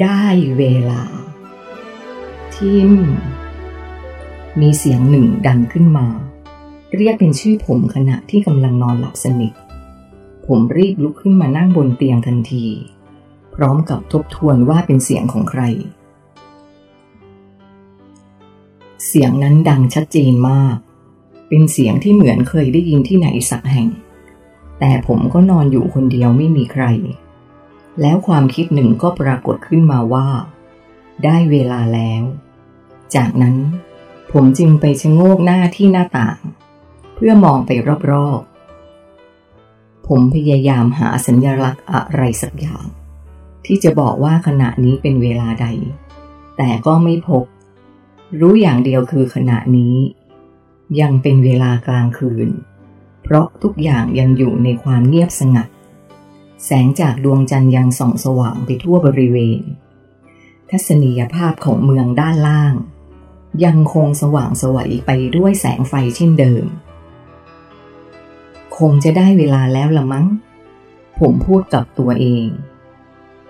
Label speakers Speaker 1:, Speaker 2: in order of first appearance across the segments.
Speaker 1: ได้เวลา ทิม มีเสียงหนึ่งดังขึ้นมา เรียกเป็นชื่อผมขณะที่กำลังนอนหลับสนิท ผมรีบลุกขึ้นมานั่งบนเตียงทันที พร้อมกับทบทวนว่าเป็นเสียงของใคร เสียงนั้นดังชัดเจนมาก เป็นเสียงที่เหมือนเคยได้ยินที่ไหนสักแห่ง แต่ผมก็นอนอยู่คนเดียวไม่มีใคร แล้วความคิดหนึ่งก็ปรากฏขึ้นมาว่า ได้เวลาแล้ว จากนั้นผมจึงไปชะโงกหน้าที่หน้าต่าง เพื่อมองไปรอบๆ ผมพยายามหาสัญลักษณ์อะไรสักอย่าง ที่จะบอกว่าขณะนี้เป็นเวลาใด แต่ก็ไม่พบ รู้อย่างเดียวคือขณะนี้ ยังเป็นเวลากลางคืน เพราะทุกอย่างยังอยู่ในความเงียบสงัด แสงจากดวงจันทร์ยังส่องสว่างไปทั่วบริเวณ ทัศนียภาพของเมืองด้านล่าง ยังคงสว่างสวัยไปด้วยแสงไฟเช่นเดิม คงจะได้เวลาแล้วละมั้ง ผมพูดกับตัวเอง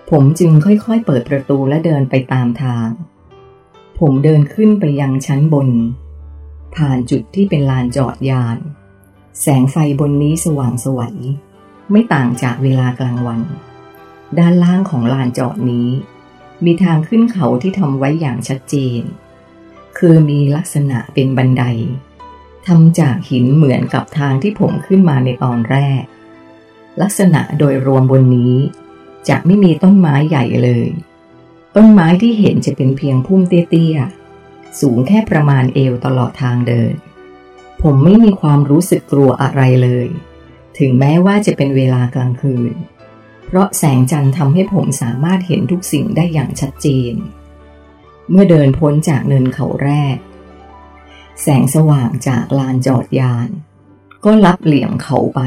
Speaker 1: ผมจึงค่อยๆเปิดประตูและเดินไปตามทาง ผมเดินขึ้นไปยังชั้นบน ผ่านจุดที่เป็นลานจอดยาน แสงไฟบนนี้สว่างสวัย ไม่ต่างจากเวลากลางวัน ด้านล่างของลานจอดนี้ มีทางขึ้นเขาที่ทำไว้อย่างชัดเจน คือมีลักษณะเป็นบันไดทำจากหินเหมือนกับทางที่ผมขึ้นมาในตอนแรก ลักษณะโดยรวมบนนี้ จะไม่มีต้นไม้ใหญ่เลย ต้นไม้ที่เห็นจะเป็นเพียงพุ่มเตี้ยๆ สูงแค่ประมาณเอวตลอดทางเดิน ผมไม่มีความรู้สึกกลัวอะไรเลย ถึงแม้ว่าจะเป็นเวลากลางคืน เพราะแสงจันทร์ทำให้ผมสามารถเห็นทุกสิ่งได้อย่างชัดเจน เมื่อเดินพ้นจากเนินเขาแรก แสงสว่างจากลานจอดยาน ก็ลับเหลี่ยมเขาไป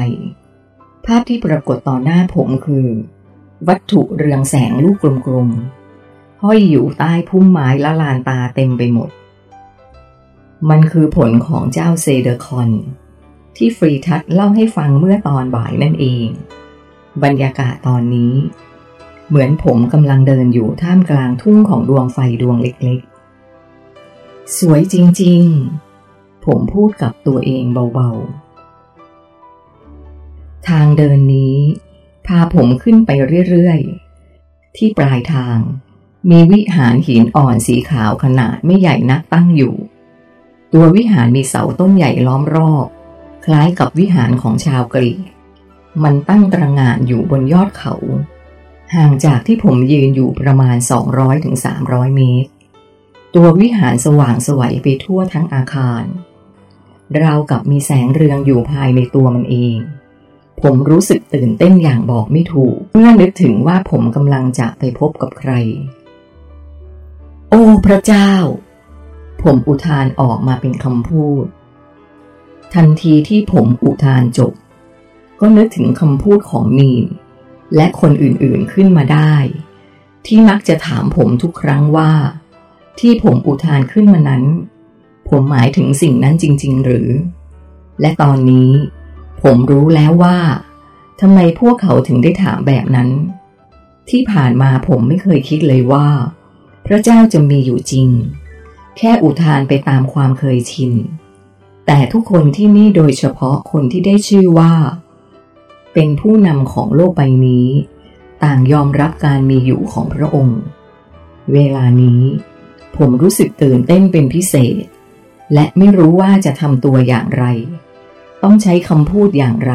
Speaker 1: ภาพที่ปรากฏต่อหน้าผมคือ วัตถุเรืองแสงลูกกลมๆ ห้อยอยู่ใต้พุ่มไม้ละลานตาเต็มไปหมด มันคือผลของเจ้าเซเดอร์คอน ที่ฟรีทัศเล่าให้ฟังเมื่อตอนบ่ายนั่นเอง บรรยากาศตอนนี้ เหมือนผมกำลังเดินอยู่ท่ามกลางทุ่งของดวงไฟดวงเล็กๆ สวยจริงๆ ผมพูดกับตัวเองเบาๆ ทางเดินนี้ พาผมขึ้นไปเรื่อยๆ ที่ปลายทางมีวิหารหินอ่อนสีขาวขนาดไม่ใหญ่นักตั้งอยู่ ตัววิหารมีเสาต้นใหญ่ล้อมรอบ คล้ายกับวิหารของชาวกรีก มันตั้งตระหง่านอยู่บนยอดเขา ห่างจากที่ผมยืนอยู่ประมาณ 200-300 เมตร ตัววิหารสว่างสวัยไปทั่วทั้งอาคาร ราวกับมีแสงเรืองอยู่ภายในตัวมันเอง ผมรู้สึกตื่นเต้นอย่างบอกไม่ถูก เมื่อนึกถึงว่าผมกำลังจะไปพบกับใคร โอ้พระเจ้า ผมอุทานออกมาเป็นคำพูด ทันทีที่ผมอุทานจบ ก็นึกถึงคำพูดของมีนและคนอื่นๆขึ้นมาได้ ที่มักจะถามผมทุกครั้งว่า ที่ผมอุทานขึ้นมานั้น ผมหมายถึงสิ่งนั้นจริง ๆ หรือ และตอนนี้ ผมรู้แล้วว่าทำไมพวกเขาถึงได้ถามแบบนั้น ที่ผ่านมาผมไม่เคยคิดเลยว่า พระเจ้าจะมีอยู่จริง แค่อุทานไปตามความเคยชิน แต่ทุกคนที่นี่โดยเฉพาะคนที่ได้ชื่อว่า เป็นผู้นำของโลกใบนี้ ต่างยอมรับการมีอยู่ของพระองค์ เวลานี้ ผมรู้สึกตื่นเต้นเป็นพิเศษ และไม่รู้ว่าจะทำตัวอย่างไร ต้องใช้คำพูดอย่างไร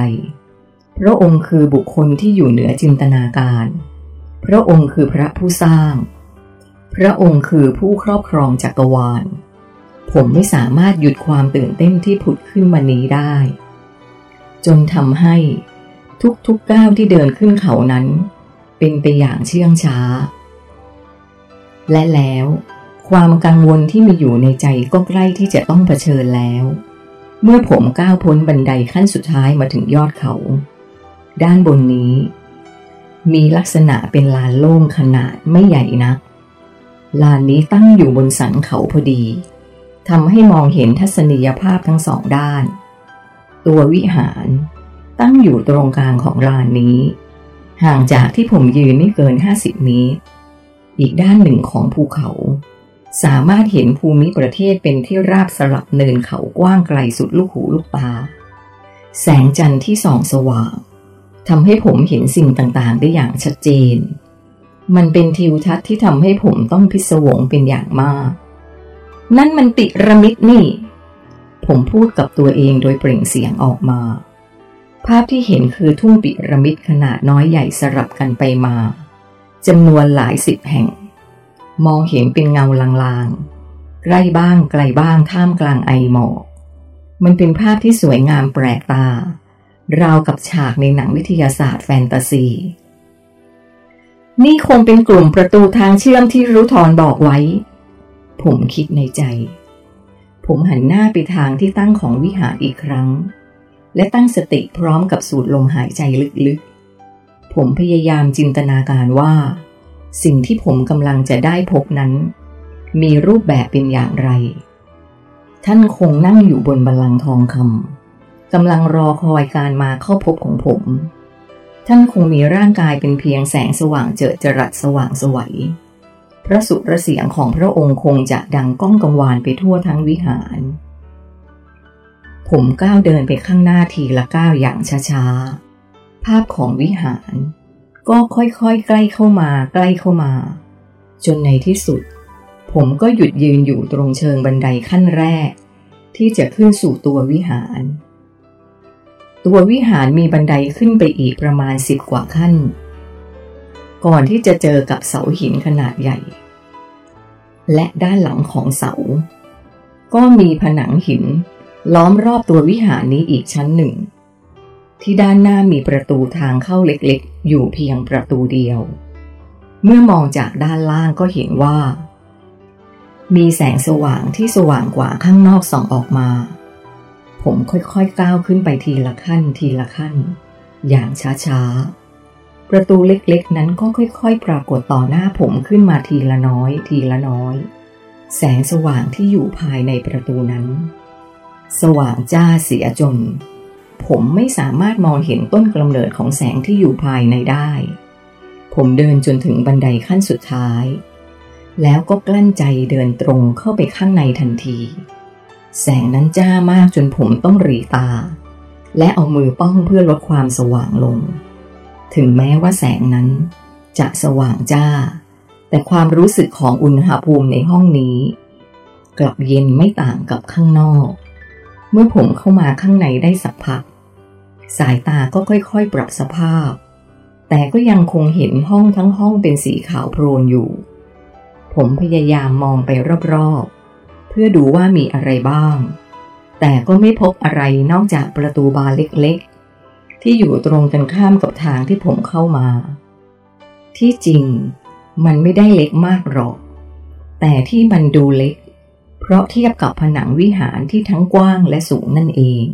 Speaker 1: พระองค์คือบุคคลที่อยู่เหนือจินตนาการ พระองค์คือพระผู้สร้าง พระองค์คือผู้ครอบครองจักรวาล ผมไม่สามารถหยุดความตื่นเต้นที่ผุดขึ้นมานี้ได้ จนทำให้ทุกๆก้าวที่เดินขึ้นเขานั้น เป็นไปอย่างเชื่องช้า และแล้วความกังวลที่มีอยู่ในใจก็ใกล้ที่จะต้องเผชิญแล้ว เมื่อผมก้าวพ้นบันไดขั้นสุดท้ายมาถึงยอดเขา ด้านบนนี้ มีลักษณะเป็นลานโล่งขนาดไม่ใหญ่นัก ลานนี้ตั้งอยู่บนสันเขาพอดี ทำให้มองเห็นทัศนียภาพทั้งสองด้าน ตัววิหารตั้งอยู่ตรงกลางของลานนี้ ห่างจากที่ผมยืนไม่เกิน 50 เมตร อีกด้านหนึ่งของภูเขา สามารถเห็นภูมิประเทศเป็นที่ราบสลับเนินเขากว้างไกลสุดลูกหูลูกตา แสงจันทร์ที่ส่องสว่างทำให้ผมเห็นสิ่งต่างๆ ได้อย่างชัดเจน มันเป็นทิวทัศน์ที่ทำให้ผมต้องพิศวงเป็นอย่างมาก นั่นมันติระมิดนี่ ผมพูดกับตัวเองโดยเปล่งเสียงออกมา ภาพที่เห็นคือทุ่งปิระมิดขนาดน้อยใหญ่สลับกันไปมาจำนวนหลายสิบแห่ง มองเห็นเป็นเงาลางๆใกล้บ้างไกลบ้างท่ามกลางไอหมอกมันเป็นภาพที่สวยงามแปลกตา ราวกับฉากในหนังวิทยาศาสตร์แฟนตาซี นี่คงเป็นกลุ่มประตูทางเชื่อมที่รู้ทอนบอกไว้ ผมคิดในใจ ผมหันหน้าไปทางที่ตั้งของวิหารอีกครั้ง และตั้งสติพร้อมกับสูดลมหายใจลึกๆ ผมพยายามจินตนาการว่า สิ่งที่ผมกำลังจะได้พบนั้น มีรูปแบบเป็นอย่างไร ท่านคงนั่งอยู่บนบัลลังก์ทองคำกำลังรอคอยการมาเข้าพบของผม ท่านคงมีร่างกายเป็นเพียงแสงสว่างเจิดจรัสสว่างสวัย พระสุรเสียงของพระองค์คงจะดังก้องกังวานไปทั่วทั้งวิหาร ผมก้าวเดินไปข้างหน้าทีละก้าวอย่างช้าๆ ภาพของวิหาร ก็ค่อยๆ ใกล้เข้ามาใกล้เข้ามา จนในที่สุด ผมก็หยุดยืนอยู่ตรงเชิงบันไดขั้นแรก ที่จะขึ้นสู่ตัววิหาร ตัววิหารมีบันไดขึ้นไปอีกประมาณสิบกว่าขั้น ก่อนที่จะเจอกับเสาหินขนาดใหญ่ และด้านหลังของเสา ก็มีผนังหิน ล้อมรอบตัววิหารนี้อีกชั้นหนึ่ง ที่ด้านหน้ามีประตูทางเข้าเล็กๆ อยู่เพียงประตูเดียว เมื่อมองจากด้านล่างก็เห็นว่า มีแสงสว่างที่สว่างกว่าข้างนอกส่องออกมา ผมค่อยๆก้าวขึ้นไปทีละขั้นทีละขั้น อย่างช้าๆ ประตูเล็กๆ นั้นก็ค่อยๆ ปรากฏต่อหน้าผมขึ้นมาทีละน้อย ทีละน้อย แสงสว่างที่อยู่ภายในประตูนั้น สว่างจ้าเสียจน ผมไม่สามารถมองเห็นต้นกำเนิดของแสงที่อยู่ภายในได้ ผมเดินจนถึงบันไดขั้นสุดท้าย แล้วก็กลั้นใจเดินตรงเข้าไปข้างในทันที แสงนั้นจ้ามากจนผมต้องรีตา และเอามือป้องเพื่อลดความสว่างลง ถึงแม้ว่าแสงนั้น จะสว่างจ้า แต่ความรู้สึกของอุณหภูมิในห้องนี้ กลับเย็นไม่ต่างกับข้างนอก เมื่อผมเข้ามาข้างในได้สักพัก สายตาก็ค่อยๆ ปรับสภาพ แต่ก็ยังคงเห็นห้องทั้งห้องเป็นสีขาวโพลนอยู่ ผมพยายามมองไปรอบๆ เพื่อดูว่ามีอะไรบ้าง แต่ก็ไม่พบอะไรนอกจากประตูบานเล็กๆ ที่อยู่ตรงกันข้ามกับทางที่ผมเข้ามา ที่จริงมันไม่ได้เล็กมากหรอก แต่ที่มันดูเล็ก เพราะเทียบกับผนังวิหารที่ทั้งกว้างและสูงนั่นเอง